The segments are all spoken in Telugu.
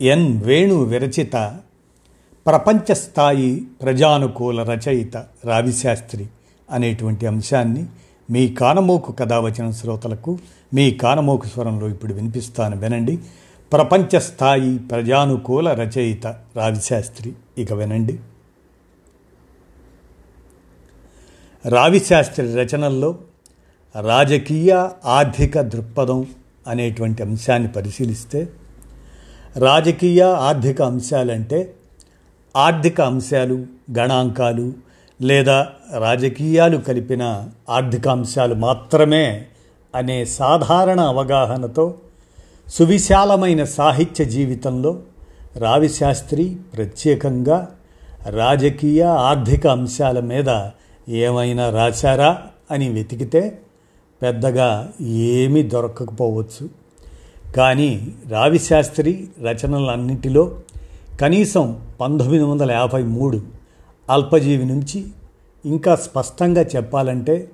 ఎన్ వేణు విరచిత ప్రపంచ స్థాయి ప్రజానుకూల రచయిత రావిశాస్త్రి అనేటువంటి అంశాన్ని మీ కానమోకు కథావచన శ్రోతలకు మీ కానమోకు స్వరంలో ఇప్పుడు వినిపిస్తాను వినండి. ప్రపంచ స్థాయి ప్రజానుకూల రచయిత రావిశాస్త్రి ఇక వినండి. రావిశాస్త్రి రచనల్లో రాజకీయ ఆర్థిక దృక్పథం అనేటువంటి అంశాన్ని పరిశీలిస్తే రాజకీయ ఆర్థిక అంశాలంటే ఆర్థిక అంశాలు గణాంకాలు లేదా రాజకీయాలు కలిపిన ఆర్థిక అంశాలు మాత్రమే అనే సాధారణ అవగాహనతో సువిశాలమైన సాహిత్య జీవితంలో రావిశాస్త్రి ప్రత్యేకంగా రాజకీయ ఆర్థిక అంశాల మీద ఏమైనా రాశారా అని వెతికితే పెద్దగా ఏమీ దొరకకపోవచ్చు. కానీ రావిశాస్త్రి రచనలన్నింటిలో కనీసం పంతొమ్మిది వందల యాభై మూడు అల్పజీవి నుంచి ఇంకా స్పష్టంగా చెప్పాలంటే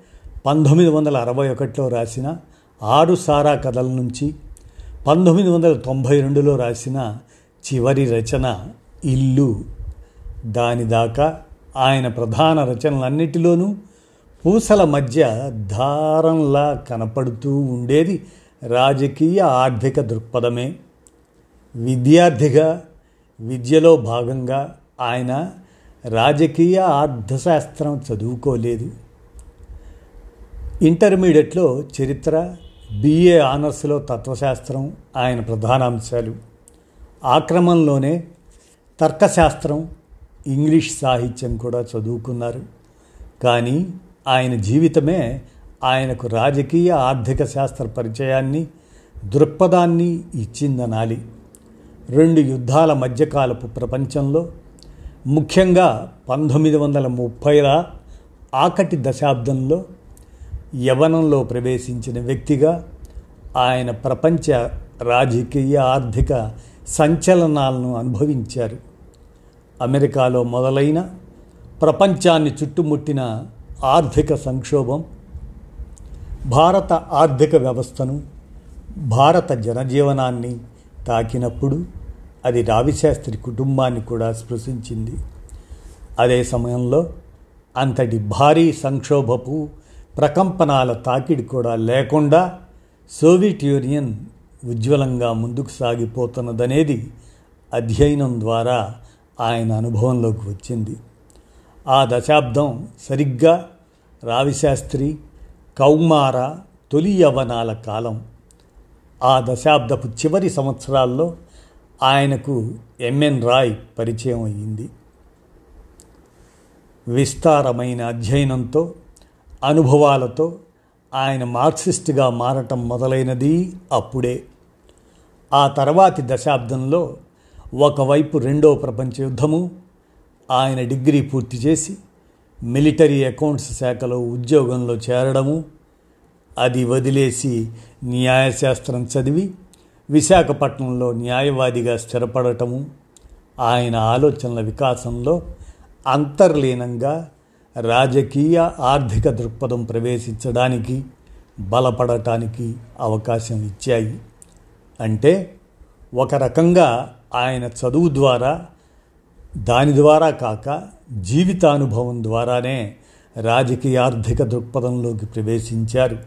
పంతొమ్మిది వందల అరవై ఒకటిలో రాసిన ఆరు సారా కథల నుంచి పంతొమ్మిది వందల తొంభై రెండులో రాసిన చివరి రచన ఇల్లు. దాని దాకా ఆయన ప్రధాన రచనలన్నిటిలోనూ పూసల మధ్య దారంలా కనపడుతూ ఉండేది రాజకీయ ఆర్థిక దృక్పథమే విద్యార్థిగా విద్యలో భాగంగా ఆయన రాజకీయ అర్థశాస్త్రం చదువుకోలేదు. ఇంటర్మీడియట్లో చరిత్ర బిఏ ఆనర్స్లో తత్వశాస్త్రం ఆయన ప్రధాన అంశాలు ఆక్రమంలోనే తర్కశాస్త్రం ఇంగ్లీష్ సాహిత్యం కూడా చదువుకున్నారు. కానీ ఆయన జీవితమే ఆయనకు రాజకీయ ఆర్థిక శాస్త్ర పరిచయాన్ని దృక్పథాన్ని ఇచ్చిందనాలి. రెండు యుద్ధాల మధ్యకాలపు ప్రపంచంలో ముఖ్యంగా పంతొమ్మిది వందల ముప్పైల ఆకటి దశాబ్దంలో యవనంలో ప్రవేశించిన వ్యక్తిగా ఆయన ప్రపంచ రాజకీయ ఆర్థిక సంచలనాలను అనుభవించారు. అమెరికాలో మొదలైన ప్రపంచాన్ని చుట్టుముట్టిన ఆర్థిక సంక్షోభం భారత ఆర్థిక వ్యవస్థను భారత జనజీవనాన్ని తాకినప్పుడు అది రావిశాస్త్రి కుటుంబాన్ని కూడా స్పృశించింది. అదే సమయంలో అంతటి భారీ సంక్షోభపు ప్రకంపనాల తాకిడి కూడా లేకుండా సోవియట్ యూనియన్ ఉజ్వలంగా ముందుకు సాగిపోతున్నదనేది అధ్యయనం ద్వారా ఆయన అనుభవంలోకి వచ్చింది. ఆ దశాబ్దం సరిగ్గా రావిశాస్త్రి కౌమార తొలి యవనాల కాలం. ఆ దశాబ్దపు చివరి సంవత్సరాల్లో ఆయనకు ఎంఎన్ రాయ్ పరిచయం అయ్యింది. విస్తారమైన అధ్యయనంతో అనుభవాలతో ఆయన మార్క్సిస్ట్గా మారటం మొదలైనది అప్పుడే. ఆ తర్వాతి దశాబ్దంలో ఒకవైపు రెండో ప్రపంచ యుద్ధము ఆయన డిగ్రీ పూర్తి చేసి మిలిటరీ అకౌంట్స్ శాఖలో ఉద్యోగంలో చేరడము అది వదిలేసి న్యాయశాస్త్రం చదివి విశాఖపట్నంలో న్యాయవాదిగా స్థిరపడటము ఆయన ఆలోచనల వికాసంలో అంతర్లీనంగా రాజకీయ ఆర్థిక దృక్పథం ప్రవేశించడానికి బలపడటానికి అవకాశం ఇచ్చాయి. అంటే ఒక రకంగా ఆయన చదువు ద్వారా దాని ద్వారా కాక జీవితానుభవం ద్వారానే రాజకీయ ఆర్థిక దృక్పథంలోకి ప్రవేశించారు.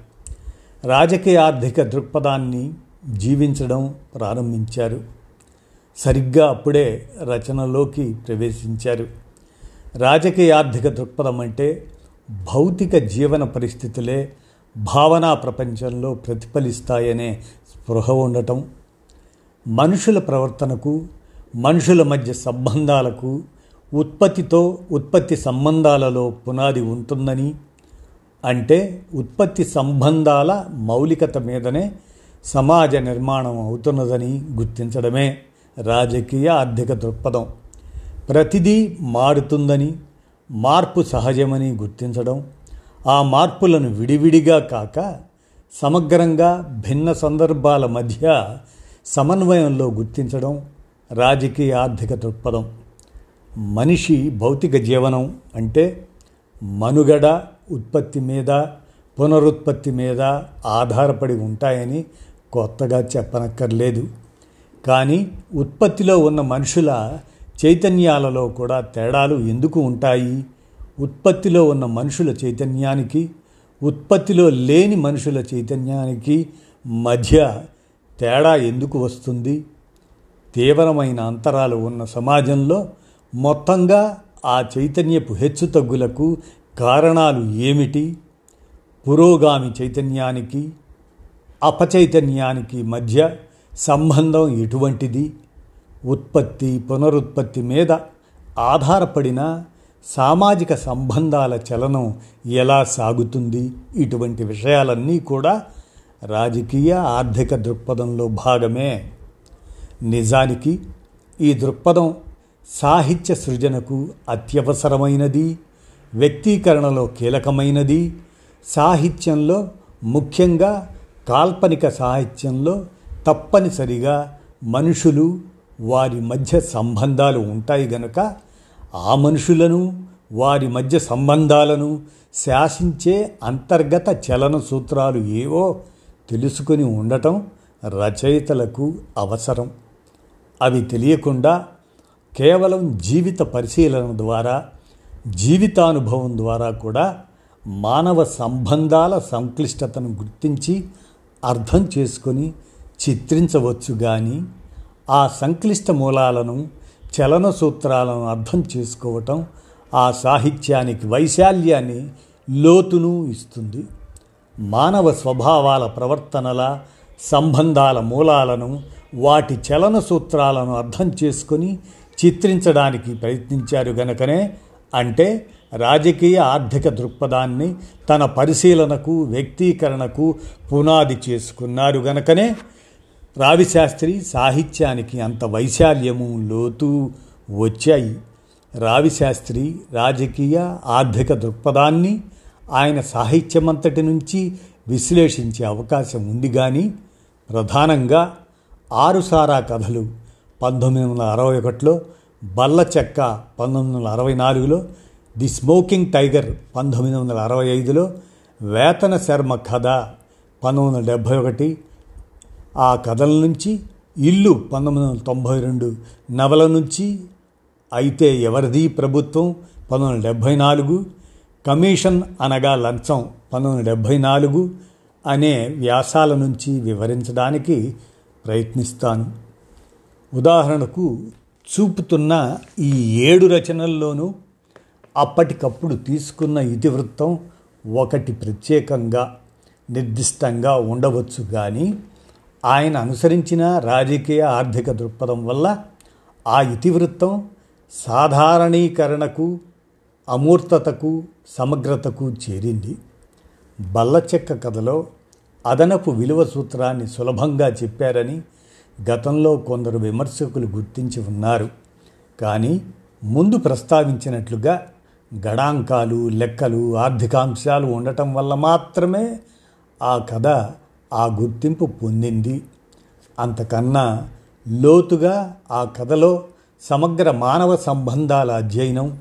రాజకీయ ఆర్థిక దృక్పథాన్ని జీవించడం ప్రారంభించారు. సరిగ్గా అప్పుడే రచనలోకి ప్రవేశించారు. రాజకీయ ఆర్థిక దృక్పథం అంటే భౌతిక జీవన పరిస్థితులే భావనా ప్రపంచంలో ప్రతిఫలిస్తాయనే స్పృహ ఉండటం. మనుషుల ప్రవర్తనకు మనుషుల మధ్య సంబంధాలకు ఉత్పత్తితో ఉత్పత్తి సంబంధాలలో పునాది ఉంటుందని అంటే ఉత్పత్తి సంబంధాల మౌలికత మీదనే సమాజ నిర్మాణం అవుతున్నదని గుర్తించడమే రాజకీయ ఆర్థిక దృక్పథం. ప్రతిదీ మారుతుందని మార్పు సహజమని గుర్తించడం ఆ మార్పులను విడివిడిగా కాక సమగ్రంగా భిన్న సందర్భాల మధ్య సమన్వయంలో గుర్తించడం రాజకీయ ఆర్థిక దృక్పథం. మనిషి భౌతిక జీవనం అంటే మనుగడ ఉత్పత్తి మీద పునరుత్పత్తి మీద ఆధారపడి ఉంటాయని కొత్తగా చెప్పనక్కర్లేదు. కానీ ఉత్పత్తిలో ఉన్న మనుషుల చైతన్యాలలో కూడా తేడాలు ఎందుకు ఉంటాయి? ఉత్పత్తిలో ఉన్న మనుషుల చైతన్యానికి ఉత్పత్తిలో లేని మనుషుల చైతన్యానికి మధ్య తేడా ఎందుకు వస్తుంది? తీవ్రమైన అంతరాలు ఉన్న సమాజంలో మొత్తంగా ఆ చైతన్యపు హెచ్చుతగ్గులకు కారణాలు ఏమిటి? పురోగామి చైతన్యానికి అపచైతన్యానికి మధ్య సంబంధం ఎటువంటిది? ఉత్పత్తి పునరుత్పత్తి మీద ఆధారపడిన సామాజిక సంబంధాల చలనం ఎలా సాగుతుంది? ఇటువంటి విషయాలన్నీ కూడా రాజకీయ ఆర్థిక దృక్పథంలో భాగమే. నిజానికి ఈ దృక్పథం సాహిత్య సృజనకు అత్యవసరమైనది వ్యక్తీకరణలో కీలకమైనది సాహిత్యంలో ముఖ్యంగా కాల్పనిక సాహిత్యంలో తప్పనిసరిగా మనుషులు వారి మధ్య సంబంధాలు ఉంటాయి గనక ఆ మనుషులను వారి మధ్య సంబంధాలను శాసించే అంతర్గత చలన సూత్రాలు ఏవో తెలుసుకుని ఉండటం రచయితలకు అవసరం. అవి తెలియకుండా కేవలం జీవిత పరిశీలన ద్వారా జీవితానుభవం ద్వారా కూడా మానవ సంబంధాల సంక్లిష్టతను గుర్తించి అర్థం చేసుకొని చిత్రించవచ్చు కానీ ఆ సంక్లిష్ట మూలాలను చలన సూత్రాలను అర్థం చేసుకోవటం ఆ సాహిత్యానికి వైశాల్యాన్ని లోతును ఇస్తుంది. మానవ స్వభావాల ప్రవర్తనల సంబంధాల మూలాలను వాటి చలన సూత్రాలను అర్థం చేసుకొని చిత్రించడానికి ప్రయత్నించారు గనకనే. అంటే రాజకీయ ఆర్థిక దృక్పథాన్ని తన పరిశీలనకు వ్యక్తీకరణకు పునాది చేసుకున్నారు గనకనే. రావిశాస్త్రి సాహిత్యానికి అంత వైశాల్యము లోతు వచ్చాయి. రావిశాస్త్రి రాజకీయ ఆర్థిక దృక్పథాన్ని ఆయన సాహిత్యమంతటి నుంచి విశ్లేషించే అవకాశం ఉంది కానీ ప్రధానంగా ఆరుసారా కథలు పంతొమ్మిది వందల అరవై ఒకటిలో బల్ల చెక్క పంతొమ్మిది వందల అరవై నాలుగులో ది స్మోకింగ్ టైగర్ పంతొమ్మిది వందల అరవై ఐదులో వేతన శర్మ కథ పంతొమ్మిది వందల డెబ్భై ఒకటి ఆ కథల నుంచి ఇల్లు పంతొమ్మిది వందల తొంభై రెండు నవల నుంచి అయితే ఎవరిది ప్రభుత్వం పంతొమ్మిది వందల డెబ్భై నాలుగు కమిషన్ అనగా లంచం పంతొమ్మిది వందల డెబ్భై నాలుగు అనే వ్యాసాల నుంచి వివరించడానికి ప్రయత్నిస్తాను. ఉదాహరణకు చూపుతున్న ఈ ఏడు రచనల్లోనూ అప్పటికప్పుడు తీసుకున్న ఇతివృత్తం ఒకటి ప్రత్యేకంగా నిర్దిష్టంగా ఉండవచ్చు కానీ ఆయన అనుసరించిన రాజకీయ ఆర్థిక దృక్పథం వల్ల ఆ ఇతివృత్తం సాధారణీకరణకు అమూర్తతకు సమగ్రతకు చేరింది. బల్లచెక్క కథలో అదనపు విలువ సూత్రాన్ని సులభంగా చెప్పారని గతంలో కొందరు విమర్శకులు గుర్తించి ఉన్నారు. కానీ ముందు ప్రస్తావించినట్లుగా గణాంకాలు లెక్కలు ఆర్థికాంశాలు ఉండటం వల్ల మాత్రమే ఆ కథ ఆ గుర్తింపు పొందింది. అంతకన్నా లోతుగా ఆ కథలో సమగ్ర మానవ సంబంధాల అధ్యయనం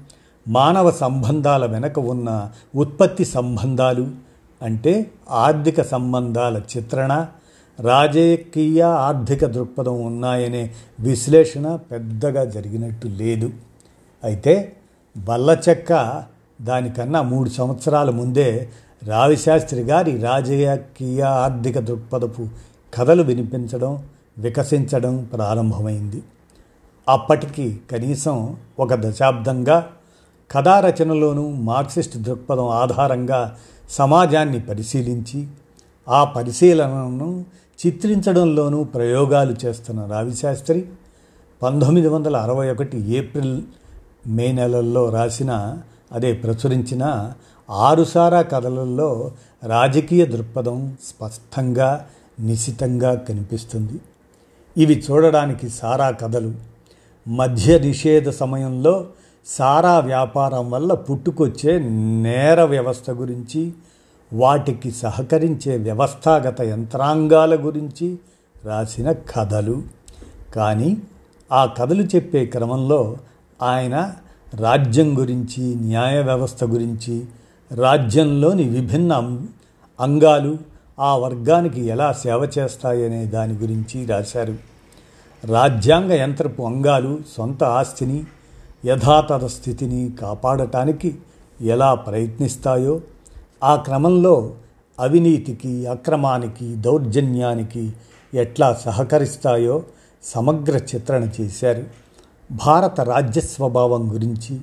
మానవ సంబంధాల వెనక ఉన్న ఉత్పత్తి సంబంధాలు అంటే ఆర్థిక సంబంధాల చిత్రణ రాజకీయ ఆర్థిక దృక్పథం ఉన్నాయనే విశ్లేషణ పెద్దగా జరిగినట్టు లేదు. అయితే బల్లచెక్క దానికన్నా మూడు సంవత్సరాల ముందే రావిశాస్త్రి గారి రాజకీయ ఆర్థిక దృక్పథపు కథలు వినిపించడం వికసించడం ప్రారంభమైంది. అప్పటికి కనీసం ఒక దశాబ్దంగా కథారచనలోనూ మార్క్సిస్ట్ దృక్పథం ఆధారంగా సమాజాన్ని పరిశీలించి ఆ పరిశీలనను చిత్రించడంలోనూ ప్రయోగాలు చేస్తున్న రావిశాస్త్రి పంతొమ్మిది వందల అరవై ఒకటి ఏప్రిల్ మే నెలల్లో రాసిన అదే ప్రచురించిన ఆరుసారా కథలలో రాజకీయ దృక్పథం స్పష్టంగా నిశితంగా కనిపిస్తుంది. ఇవి చూడడానికి సారా కథలు. మధ్య నిషేధ సమయంలో సారా వ్యాపారం వల్ల పుట్టుకొచ్చే నేర వ్యవస్థ గురించి వాటికి సహకరించే వ్యవస్థాగత యంత్రాంగాల గురించి రాసిన కథలు. కానీ ఆ కథలు చెప్పే క్రమంలో ఆయన రాజ్యం గురించి న్యాయ వ్యవస్థ గురించి రాజ్యంలోని విభిన్న అంగాలు ఆ వర్గానికి ఎలా సేవ చేస్తాయనే దాని గురించి రాశారు. రాజ్యాంగ యంత్రపు అంగాలు సొంత ఆస్తిని యథాతథ స్థితిని కాపాడటానికి ఎలా ప్రయత్నిస్తాయో ఆ క్రమంలో అవినీతికి అక్రమానికి దౌర్జన్యానికి ఎట్లా సహకరిస్తాయో సమగ్ర చిత్రణ చేశారు. భారత రాజ్య స్వభావం గురించి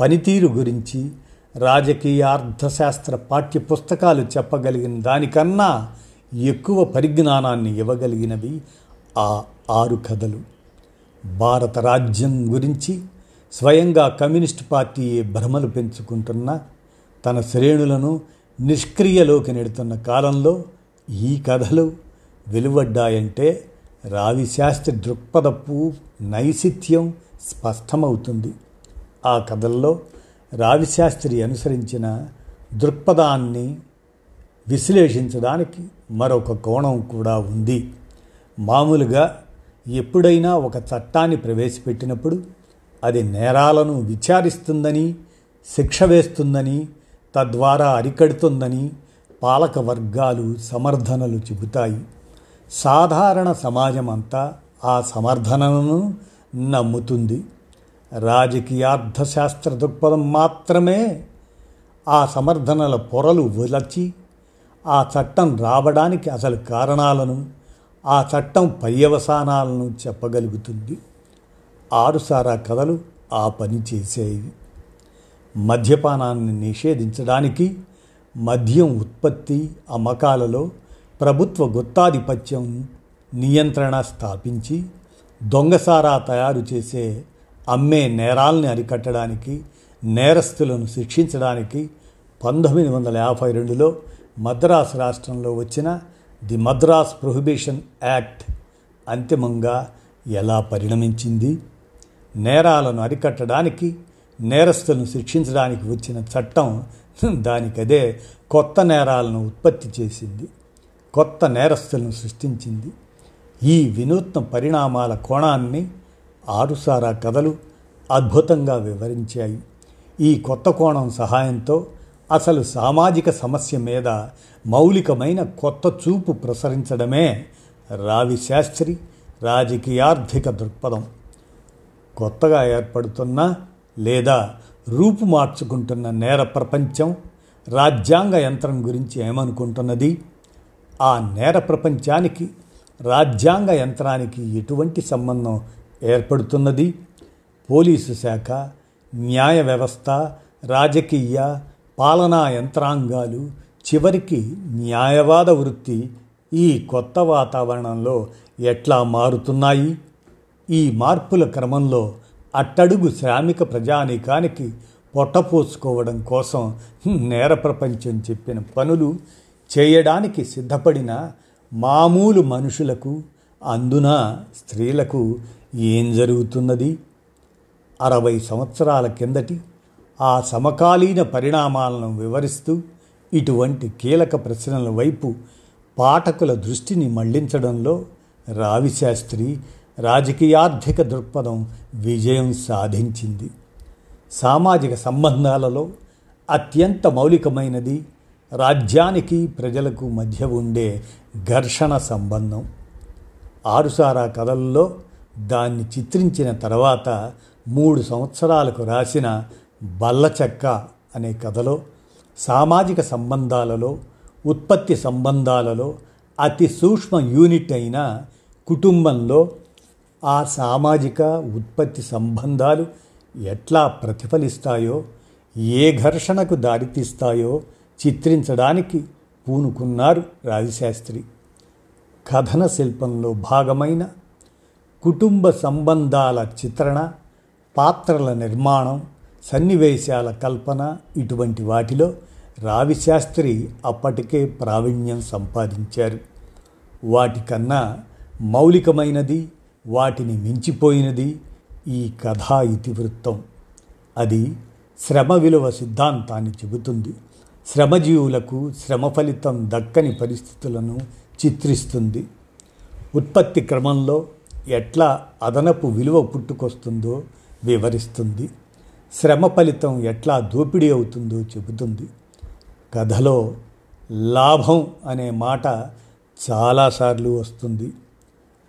పనితీరు గురించి రాజకీయ అర్థశాస్త్ర పాఠ్య పుస్తకాలు చెప్పగలిగిన దానికన్నా ఎక్కువ పరిజ్ఞానాన్ని ఇవ్వగలిగినవి ఆ ఆరు కథలు. భారత రాజ్యం గురించి స్వయంగా కమ్యూనిస్ట్ పార్టీ భ్రమలు పెంచుకుంటున్న తన శ్రేణులను నిష్క్రియలోకి నెడుతున్న కాలంలో ఈ కథలు వెలువడ్డాయంటే రావి శాస్త్రి దృక్పథపు నైసిత్యం స్పష్టమవుతుంది. ఆ కథల్లో రావిశాస్త్రి అనుసరించిన దృక్పథాన్ని విశ్లేషించడానికి మరొక కోణం కూడా ఉంది. మామూలుగా ఎప్పుడైనా ఒక చట్టాన్ని ప్రవేశపెట్టినప్పుడు అది నేరాలను విచారిస్తుందని శిక్ష వేస్తుందని తద్వారా అరికడుతుందని పాలక వర్గాలు సమర్థనలు చెబుతాయి. సాధారణ సమాజం అంతా ఆ సమర్థనను నమ్ముతుంది. రాజకీయార్థశాస్త్ర దృక్పథం మాత్రమే ఆ సమర్థనల పొరలు వలచి ఆ చట్టం రావడానికి అసలు కారణాలను ఆ చట్టం పర్యవసానాలను చెప్పగలుగుతుంది. ఆరుసారా కథలు ఆ పని చేసేవి. మద్యపానాన్ని నిషేధించడానికి మద్యం ఉత్పత్తి అమ్మకాలలో ప్రభుత్వ గుత్తాధిపత్యం నియంత్రణ స్థాపించి దొంగసారా తయారు చేసే అమ్మే నేరాల్ని అరికట్టడానికి నేరస్తులను శిక్షించడానికి పంతొమ్మిది వందల యాభై రెండులో మద్రాసు రాష్ట్రంలో వచ్చిన ది మద్రాస్ ప్రొహిబిషన్ యాక్ట్ అంతిమంగా ఎలా పరిణమించింది? నేరాలను అరికట్టడానికి నేరస్తులను శిక్షించడానికి వచ్చిన చట్టం దానికదే కొత్త నేరాలను ఉత్పత్తి చేసింది కొత్త నేరస్తులను సృష్టించింది. ఈ వినూత్న పరిణామాల కోణాన్ని ఆరుసారా కథలు అద్భుతంగా వివరించాయి. ఈ కొత్త కోణం సహాయంతో అసలు సామాజిక సమస్య మీద మౌలికమైన కొత్త చూపు ప్రసరించడమే రావి శాస్త్రి రాజకీయార్థిక దృక్పథం. కొత్తగా ఏర్పడుతున్న లేదా రూపు మార్చుకుంటున్న నేర ప్రపంచం రాజ్యాంగ యంత్రం గురించి ఏమనుకుంటున్నది? ఆ నేర ప్రపంచానికి రాజ్యాంగ యంత్రానికి ఎటువంటి సంబంధం ఏర్పడుతున్నది? పోలీసు శాఖ న్యాయ వ్యవస్థ రాజకీయ పాలనా యంత్రాంగాలు చివరికి న్యాయవాద వృత్తి ఈ కొత్త వాతావరణంలో ఎట్లా మారుతున్నాయి? ఈ మార్పుల క్రమంలో అట్టడుగు శ్రామిక ప్రజానీకానికి పొట్టపోసుకోవడం కోసం నేర ప్రపంచం చెప్పిన పనులు చేయడానికి సిద్ధపడిన మామూలు మనుషులకు అందున స్త్రీలకు ఏం జరుగుతున్నది? అరవై సంవత్సరాల కిందటి ఆ సమకాలీన పరిణామాలను వివరిస్తూ ఇటువంటి కీలక ప్రశ్నల వైపు పాఠకుల దృష్టిని మళ్ళించడంలో రావిశాస్త్రి రాజకీయార్థిక దృక్పథం విజయం సాధించింది. సామాజిక సంబంధాలలో అత్యంత మౌలికమైనది రాజ్యానికి ప్రజలకు మధ్య ఉండే ఘర్షణ సంబంధం. ఆరుసారా కథల్లో దాన్ని చిత్రించిన తర్వాత మూడు సంవత్సరాలకు రాసిన బల్లచెక్క అనే కథలో సామాజిక సంబంధాలలో ఉత్పత్తి సంబంధాలలో అతి సూక్ష్మ యూనిట్ అయిన కుటుంబంలో ఆ సామాజిక ఉత్పత్తి సంబంధాలు ఎట్లా ప్రతిఫలిస్తాయో ఏ ఘర్షణకు దారితీస్తాయో చిత్రించడానికి పూనుకున్నారు రావిశాస్త్రి కథన శిల్పంలో భాగమైన కుటుంబ సంబంధాల చిత్రణ పాత్రల నిర్మాణం సన్నివేశాల కల్పన ఇటువంటి వాటిలో రావిశాస్త్రి అప్పటికే ప్రావీణ్యం సంపాదించారు. వాటికన్నా మౌలికమైనది వాటిని మించిపోయినది ఈ కథా ఇతివృత్తం. అది శ్రమ విలువ సిద్ధాంతాన్ని చెబుతుంది. శ్రమజీవులకు శ్రమ ఫలితం దక్కని పరిస్థితులను చిత్రిస్తుంది. ఉత్పత్తి క్రమంలో ఎట్లా అదనపు విలువ పుట్టుకొస్తుందో వివరిస్తుంది. శ్రమ ఫలితం ఎట్లా దోపిడీ అవుతుందో చెబుతుంది. కథలో లాభం అనే మాట చాలాసార్లు వస్తుంది.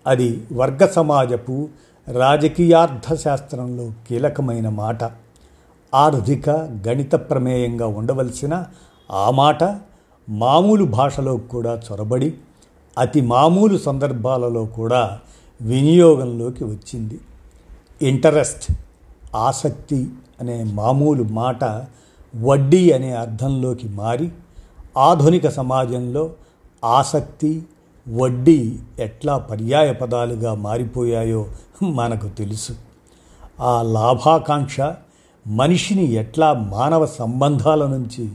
అది వర్గ సమాజపు రాజకీయార్థశాస్త్రంలో కీలకమైన మాట. ఆర్థిక గణిత ప్రమేయంగా ఉండవలసిన ఆ మాట మామూలు భాషలో కూడా చొరబడి అతి మామూలు సందర్భాలలో కూడా వినియోగంలోకి వచ్చింది. ఇంటరెస్ట్ ఆసక్తి అనే మామూలు మాట వడ్డీ అనే అర్థంలోకి మారి ఆధునిక సమాజంలో ఆసక్తి వడ్డీ ఎట్లా పర్యాయ పదాలుగా మారిపోయాయో మనకు తెలుసు. ఆ లాభాకాంక్ష మనిషిని ఎట్లా మానవ సంబంధాల నుంచి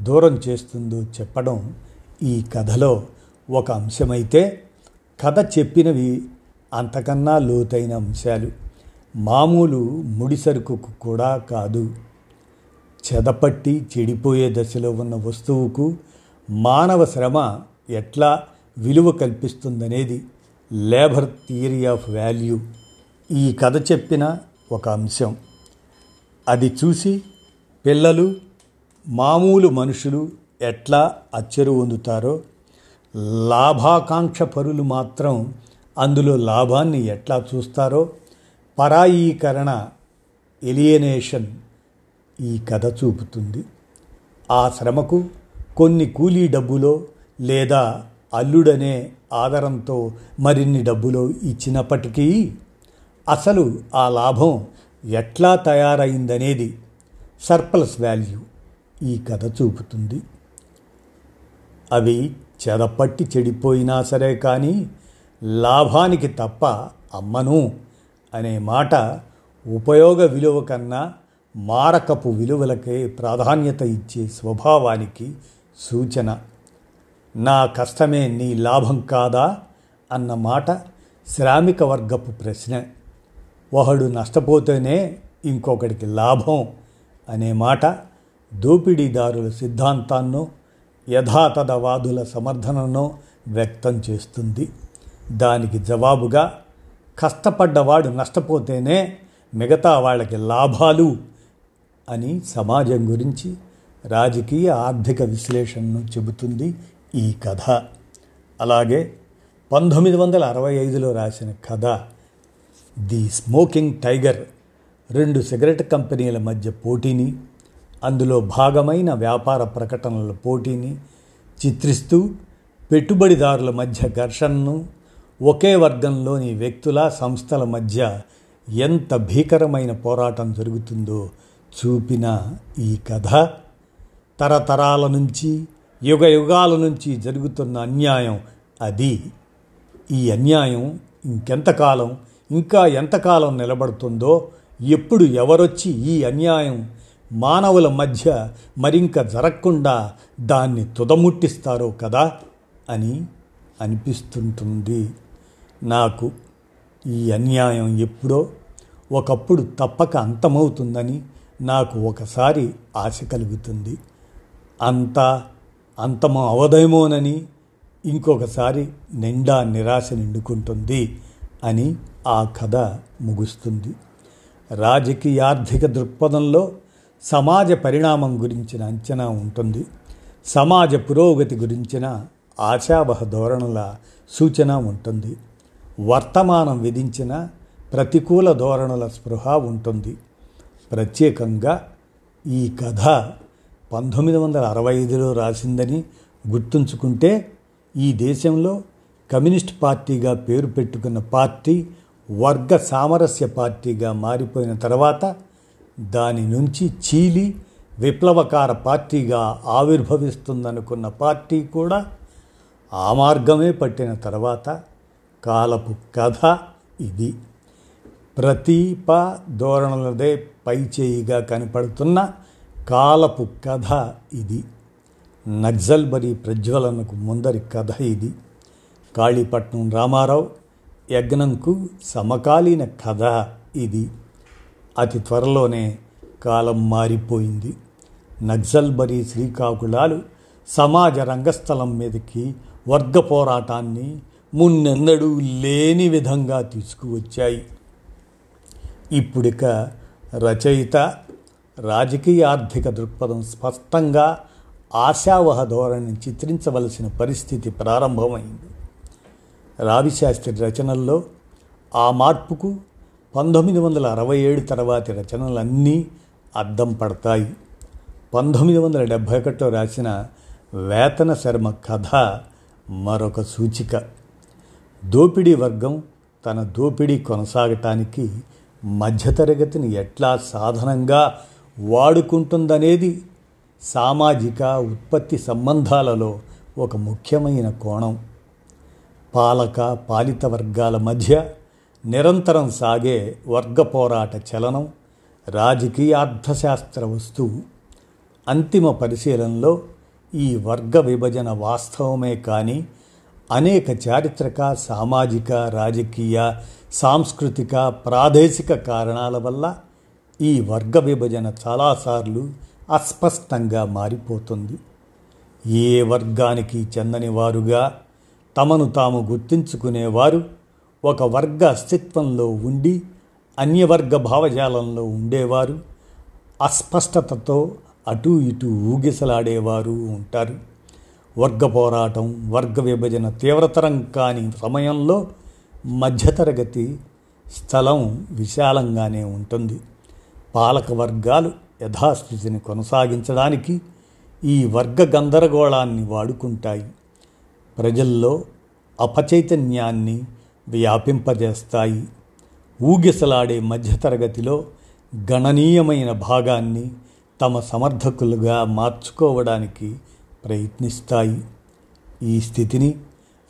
దూరం చేస్తుందో చెప్పడం ఈ కథలో ఒక అంశమైతే కథ చెప్పినవి అంతకన్నా లోతైన అంశాలు. మామూలు ముడిసరుకు కూడా కాదు. చెదపట్టి చెడిపోయే దశలో ఉన్న వస్తువుకు మానవ శ్రమ ఎట్లా విలువ కల్పిస్తుందనేది లేబర్ థియరీ ఆఫ్ వాల్యూ. ఈ కథ చెప్పిన ఒక అంశం. అది చూసి పిల్లలు మామూలు మనుషులు ఎట్లా అచ్చరు పొందుతారో లాభాకాంక్ష పరులు మాత్రం అందులో లాభాన్ని ఎట్లా చూస్తారో పరాయీకరణ ఎలియనేషన్ ఈ కథ చూపుతుంది. ఆ శ్రమకు కొన్ని కూలీ డబ్బులో లేదా అల్లుడనే ఆధారంతో మరిన్ని డబ్బులు ఇచ్చినప్పటికీ అసలు ఆ లాభం ఎట్లా తయారైందనేది సర్ప్లస్ వాల్యూ ఈ కథ చూపుతుంది. అవి చెదపట్టి చెడిపోయినా సరే కానీ లాభానికి తప్ప అమ్మను అనే మాట ఉపయోగ విలువ కన్నా మారకపు విలువలకే ప్రాధాన్యత ఇచ్చే స్వభావానికి సూచన. నా కష్టమే నీ లాభం కాదా అన్న మాట శ్రామిక వర్గపు ప్రశ్న. ఒకడు నష్టపోతేనే ఇంకొకడికి లాభం అనే మాట దోపిడీదారుల సిద్ధాంతాన్నో యథాతథవాదుల సమర్థనను వ్యక్తం చేస్తుంది. దానికి జవాబుగా కష్టపడ్డవాడు నష్టపోతేనే మిగతా వాళ్ళకి లాభాలు అని సమాజం గురించి రాజకీయ ఆర్థిక విశ్లేషణను చెబుతుంది ఈ కథ. అలాగే పంతొమ్మిది వందల అరవై ఐదులో రాసిన కథ ది స్మోకింగ్ టైగర్ రెండు సిగరెట్ కంపెనీల మధ్య పోటీని అందులో భాగమైన వ్యాపార ప్రకటనల పోటీని చిత్రిస్తూ పెట్టుబడిదారుల మధ్య ఘర్షణను ఒకే వర్గంలోని వ్యక్తుల సంస్థల మధ్య ఎంత భీకరమైన పోరాటం జరుగుతుందో చూపిన ఈ కథ. తరతరాల నుంచి యుగ యుగాల నుంచి జరుగుతున్న అన్యాయం అది. ఈ అన్యాయం ఇంకెంతకాలం ఇంకా ఎంతకాలం నిలబడుతుందో ఎప్పుడు ఎవరొచ్చి ఈ అన్యాయం మానవుల మధ్య మరింక జరగకుండా దాన్ని తుదముట్టిస్తారో కదా అని అనిపిస్తుంటుంది. నాకు ఈ అన్యాయం ఎప్పుడో ఒకప్పుడు తప్పక అంతమవుతుందని నాకు ఒకసారి ఆశ కలుగుతుంది. అంత అంతము అవదేమోనని ఇంకొకసారి నిండా నిరాశ నిండుకుంటుంది అని ఆ కథ ముగుస్తుంది. రాజకీయార్థిక దృక్పథంలో సమాజ పరిణామం గురించిన అంచనా ఉంటుంది. సమాజ పురోగతి గురించిన ఆశావహ ధోరణుల సూచన ఉంటుంది. వర్తమానం విధించిన ప్రతికూల ధోరణుల స్పృహ ఉంటుంది. ప్రత్యేకంగా ఈ కథ పంతొమ్మిది వందల అరవై ఐదులో రాసిందని గుర్తుంచుకుంటే ఈ దేశంలో కమ్యూనిస్ట్ పార్టీగా పేరు పెట్టుకున్న పార్టీ వర్గ సామరస్య పార్టీగా మారిపోయిన తర్వాత దాని నుంచి చీలి విప్లవకార పార్టీగా ఆవిర్భవిస్తుందనుకున్న పార్టీ కూడా ఆ మార్గమే పట్టిన తర్వాత కాలపు కథ ఇది. ప్రతీప ధోరణులదే పైచేయిగా కనపడుతున్న కాలపు కథ ఇది. నక్సల్బరీ ప్రజ్వలనకు ముందరి కథ ఇది. కాళీపట్నం రామారావు యజ్ఞంకు సమకాలీన కథ ఇది. అతి త్వరలోనే కాలం మారిపోయింది. నక్సల్బరీ శ్రీకాకుళాలు సమాజ రంగస్థలం మీదకి వర్గ పోరాటాన్ని మున్నెన్నడూ లేని విధంగా తీసుకువచ్చాయి. ఇప్పుడిక రచయిత రాజకీయ ఆర్థిక దృక్పథం స్పష్టంగా ఆశావహ ధోరణి చిత్రించవలసిన పరిస్థితి ప్రారంభమైంది. రావిశాస్త్రి రచనల్లో ఆ మార్పుకు పంతొమ్మిది వందల అరవై ఏడు తర్వాతి రచనలన్నీ అద్దం పడతాయి. పంతొమ్మిది వందల డెబ్భై ఒకటిలో రాసిన వేతన శర్మ కథ మరొక సూచిక. దోపిడీ వర్గం తన దోపిడీ కొనసాగటానికి మధ్యతరగతిని ఎట్లా సాధనంగా వాడుకుంటుందనేది సామాజిక ఉత్పత్తి సంబంధాలలో ఒక ముఖ్యమైన కోణం. పాలక పాలిత వర్గాల మధ్య నిరంతరం సాగే వర్గ పోరాట చలనం రాజకీయ అర్థశాస్త్ర వస్తువు. అంతిమ పరిశీలనలో ఈ వర్గ విభజన వాస్తవమే కానీ అనేక చారిత్రక సామాజిక రాజకీయ సాంస్కృతిక ప్రాదేశిక కారణాల వల్ల ఈ వర్గ విభజన చాలాసార్లు అస్పష్టంగా మారిపోతుంది. ఏ వర్గానికి చెందని వారుగా తమను తాము గుర్తించుకునేవారు ఒక వర్గ అస్తిత్వంలో ఉండి అన్యవర్గ భావజాలంలో ఉండేవారు అస్పష్టతతో అటు ఇటు ఊగిసలాడేవారు ఉంటారు. వర్గ పోరాటం వర్గ విభజన తీవ్రతరం కాని సమయంలో మధ్యతరగతి స్థలం విశాలంగానే ఉంటుంది. పాలక వర్గాలు యథాస్థితిని కొనసాగించడానికి ఈ వర్గ గందరగోళాన్ని వాడుకుంటాయి. ప్రజల్లో అపచైతన్యాన్ని వ్యాపింపజేస్తాయి. ఊగిసలాడే మధ్యతరగతిలో గణనీయమైన భాగాన్ని తమ సమర్థకులుగా మార్చుకోవడానికి ప్రయత్నిస్తాయి. ఈ స్థితిని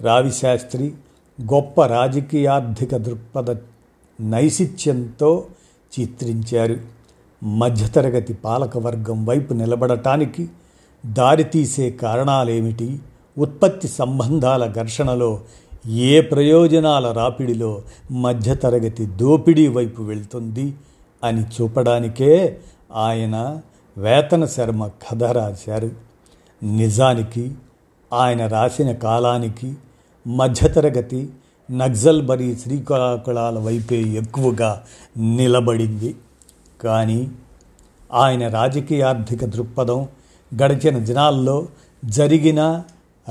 రావిశాస్త్రి గొప్ప రాజకీయార్థిక దృక్పథ నైశిత్యంతో చిత్రించారు. మధ్యతరగతి పాలకవర్గం వైపు నిలబడటానికి దారితీసే కారణాలేమిటి? ఉత్పత్తి సంబంధాల ఘర్షణలో ఏ ప్రయోజనాల రాపిడిలో మధ్యతరగతి దోపిడీ వైపు వెళ్తుంది అని చూపడానికే ఆయన వేతన శర్మ కథ రాశారు. నిజానికి ఆయన రాసిన కాలానికి మధ్యతరగతి నక్సల్బరీ శ్రీకాకుళాల వైపే ఎక్కువగా నిలబడింది. కానీ ఆయన రాజకీయ ఆర్థిక దృక్పథం గడిచిన దినాల్లో జరిగిన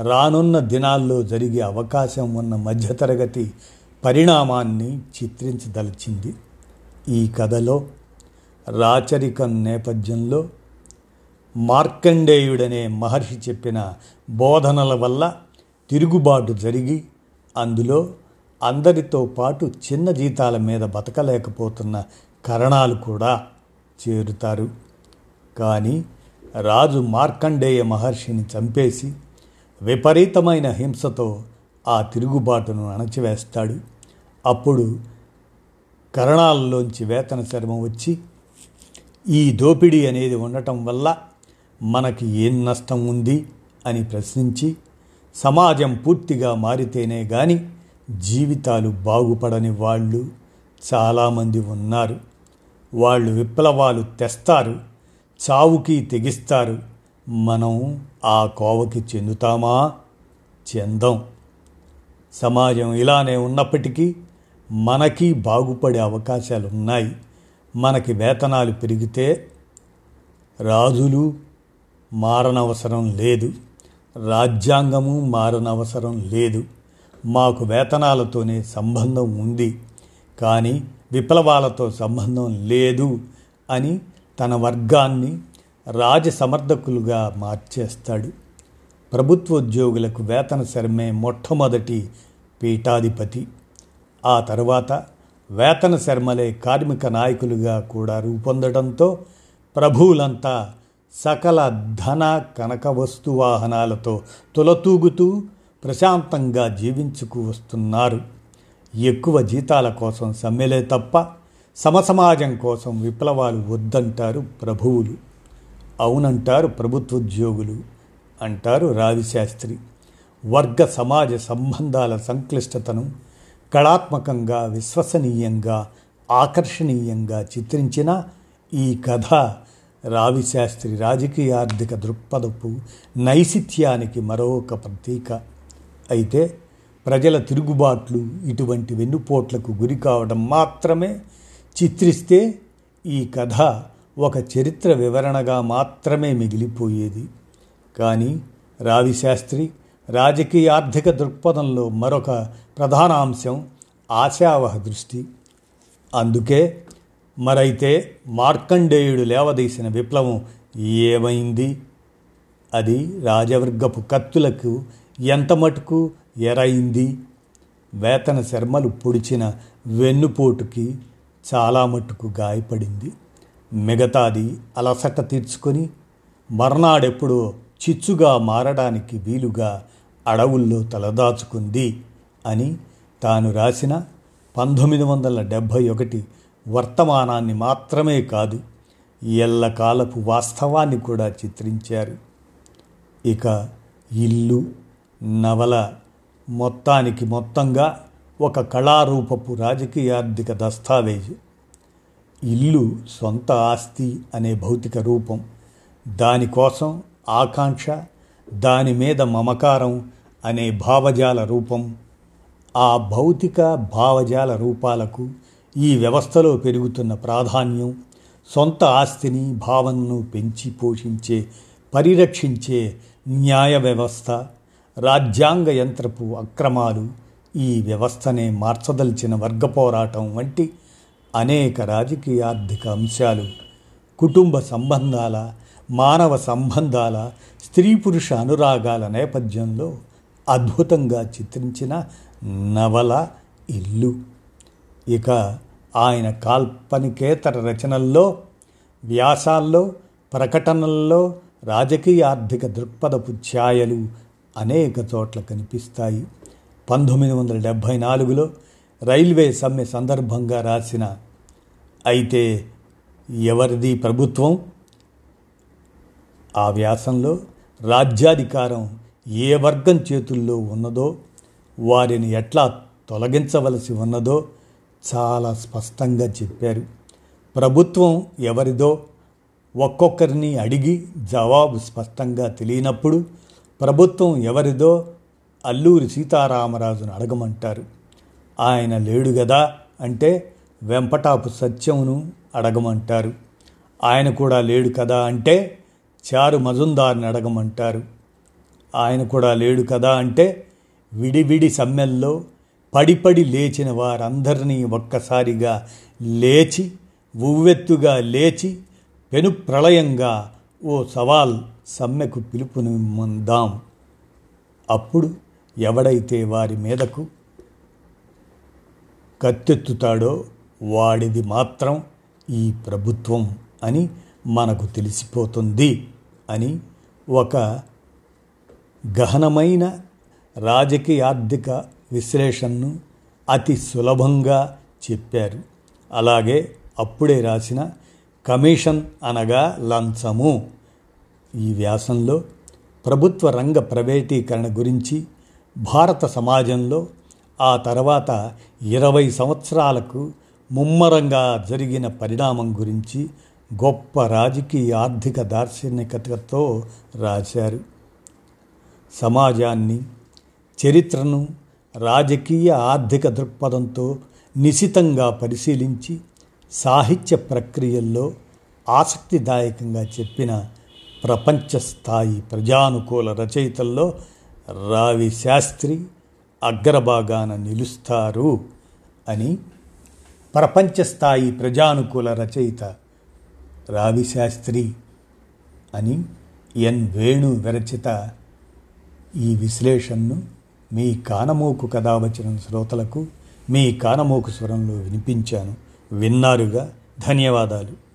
రానున్న దినాల్లో జరిగే అవకాశం ఉన్న మధ్యతరగతి పరిణామాన్ని చిత్రించదలిచింది. ఈ కథలో రాచరికం నేపథ్యంలో మార్కండేయుడనే మహర్షి చెప్పిన బోధనల వల్ల తిరుగుబాటు జరిగి అందులో అందరితో పాటు చిన్న జీతాల మీద బతకలేకపోతున్న కరణాలు కూడా చేరుతారు. కానీ రాజు మార్కండేయ మహర్షిని చంపేసి విపరీతమైన హింసతో ఆ తిరుగుబాటును అణచివేస్తాడు. అప్పుడు కరణాలలోంచి వేతన శర్మ వచ్చి ఈ దోపిడీ అనేది ఉండటం వల్ల మనకి ఏం నష్టం ఉంది? అని ప్రశ్నించి సమాజం పూర్తిగా మారితేనే కానీ జీవితాలు బాగుపడని వాళ్ళు చాలామంది ఉన్నారు. వాళ్ళు విప్లవాలు తెస్తారు చావుకి తెగిస్తారు. మనం ఆ కోవకి చెందుతామా? చెందం. సమాజం ఇలానే ఉన్నప్పటికీ మనకి బాగుపడే అవకాశాలు ఉన్నాయి మనకి వేతనాలు పెరిగితే రాజులు మారనవసరం లేదు. రాజ్యాంగము మారనవసరం లేదు. మాకు వేతనాలతోనే సంబంధం ఉంది. కానీ విప్లవాలతో సంబంధం లేదు అని తన వర్గాన్ని రాజసమర్థకులుగా మార్చేస్తాడు. ప్రభుత్వోద్యోగులకు వేతన శర్మే మొట్టమొదటి పీఠాధిపతి. ఆ తర్వాత వేతన శర్మలే కార్మిక నాయకులుగా కూడా రూపొందడంతో ప్రభువులంతా సకల ధన కనక వస్తు వాహనాలతో తులతూగుతూ ప్రశాంతంగా జీవించుకు వస్తున్నారు. ఎక్కువ జీతాల కోసం సమ్మెలే తప్ప సమసమాజం కోసం విప్లవాలు వద్దంటారు ప్రభువులు. అవునంటారు ప్రభుత్వోద్యోగులు అంటారు రావిశాస్త్రి. వర్గ సమాజ సంబంధాల సంక్లిష్టతను కళాత్మకంగా విశ్వసనీయంగా ఆకర్షణీయంగా చిత్రించిన ఈ కథ రావిశాస్త్రి రాజకీయ ఆర్థిక దృక్పథపు నైసిత్యానికి మరొక ప్రతీక. అయితే ప్రజల తిరుగుబాట్లు ఇటువంటి వెన్నుపోట్లకు గురి కావడం మాత్రమే చిత్రిస్తే ఈ కథ ఒక చరిత్ర వివరణగా మాత్రమే మిగిలిపోయేది. కానీ రావిశాస్త్రి రాజకీయ ఆర్థిక దృక్పథంలో మరొక ప్రధాన అంశం ఆశావహ దృష్టి. అందుకే మరైతే మార్కండేయుడు లేవదీసిన విప్లవం ఏమైంది? అది రాజవర్గపు కత్తులకు ఎంత మటుకు ఎరైంది. వేతన శర్మలు పొడిచిన వెన్నుపోటుకి చాలా మట్టుకు గాయపడింది. మిగతాది అలసట తీర్చుకొని మర్నాడెప్పుడో చిచ్చుగా మారడానికి వీలుగా అడవుల్లో తలదాచుకుంది అని తాను రాసిన పంతొమ్మిది వందల డెబ్భై ఒకటి వర్తమానాన్ని మాత్రమే కాదు ఎల్లకాలపు వాస్తవాన్ని కూడా చిత్రించారు. ఇక ఇల్లు నవల మొత్తానికి మొత్తంగా ఒక కళారూపపు రాజకీయార్థిక దస్తావేజు. ఇల్లు సొంత ఆస్తి అనే భౌతిక రూపం. దానికోసం ఆకాంక్ష దాని మీద మమకారం అనే భావజాల రూపం. ఆ భౌతిక భావజాల రూపాలకు ఈ వ్యవస్థలో పెరుగుతున్న ప్రాధాన్యం సొంత ఆస్తిని భావనను పెంచి పోషించే పరిరక్షించే న్యాయ వ్యవస్థ రాజ్యాంగ యంత్రపు అక్రమాలు ఈ వ్యవస్థనే మార్చదల్చిన వర్గ పోరాటం వంటి అనేక రాజకీయ ఆర్థిక అంశాలు కుటుంబ సంబంధాల మానవ సంబంధాల స్త్రీ పురుష అనురాగాల నేపథ్యంలో అద్భుతంగా చిత్రించిన నవల ఇల్లు. ఇక ఆయన కాల్పనికేతర రచనల్లో వ్యాసాల్లో ప్రకటనల్లో రాజకీయ ఆర్థిక దృక్పథపు ఛాయలు అనేక చోట్ల కనిపిస్తాయి. పంతొమ్మిది వందల డెబ్భై నాలుగులో రైల్వే సమ్మె సందర్భంగా రాసిన అయితే ఎవరిది ప్రభుత్వం? ఆ వ్యాసంలో రాజ్యాధికారం ఏ వర్గం చేతుల్లో ఉన్నదో వారిని ఎట్లా తొలగించవలసి ఉన్నదో చాలా స్పష్టంగా చెప్పారు. ప్రభుత్వం ఎవరిదో ఒక్కొక్కరిని అడిగి జవాబు స్పష్టంగా తెలియనప్పుడు ప్రభుత్వం ఎవరిదో అల్లూరి సీతారామరాజును అడగమంటారు. ఆయన లేడు గదా అంటే వెంపటాపు సత్యమును అడగమంటారు. ఆయన కూడా లేడు కదా అంటే చారు మజుందార్ని అడగమంటారు. ఆయన కూడా లేడు కదా అంటే విడివిడి సమ్మెల్లో పడిపడి లేచిన వారందరినీ ఒక్కసారిగా లేచి ఉవ్వెత్తుగా లేచి పెను ప్రళయంగా ఓ సవాల్ సమ్మెకు పిలుపునిమ్మందాం అప్పుడు ఎవడైతే వారి మీదకు కత్తెత్తుతాడో వాడిది మాత్రం ఈ ప్రభుత్వం అని మనకు తెలిసిపోతుంది అని ఒక గహనమైన రాజకీయ ఆర్థిక విశ్లేషణను అతి సులభంగా చెప్పారు. అలాగే అప్పుడే రాసిన కమిషన్ అనగా లంచము. ఈ వ్యాసంలో ప్రభుత్వ రంగ ప్రైవేటీకరణ గురించి భారత సమాజంలో ఆ తర్వాత ఇరవై సంవత్సరాలకు ముమ్మరంగా జరిగిన పరిణామం గురించి గొప్ప రాజకీయ ఆర్థిక దార్శనికతతో రాశారు. సమాజాన్ని చరిత్రను రాజకీయ ఆర్థిక దృక్పథంతో నిశితంగా పరిశీలించి సాహిత్య ప్రక్రియల్లో ఆసక్తిదాయకంగా చెప్పిన ప్రపంచ స్థాయి ప్రజానుకూల రచయితల్లో రావి శాస్త్రి అగ్రభాగాన నిలుస్తారు అని ప్రపంచ స్థాయి ప్రజానుకూల రచయిత రావి శాస్త్రి అని ఎన్ వేణు విరచిత ఈ విశ్లేషణను మీ కానమోకు కథావచన శ్రోతలకు మీ కానమోకు స్వరంలో వినిపించాను. విన్నారుగా. ధన్యవాదాలు.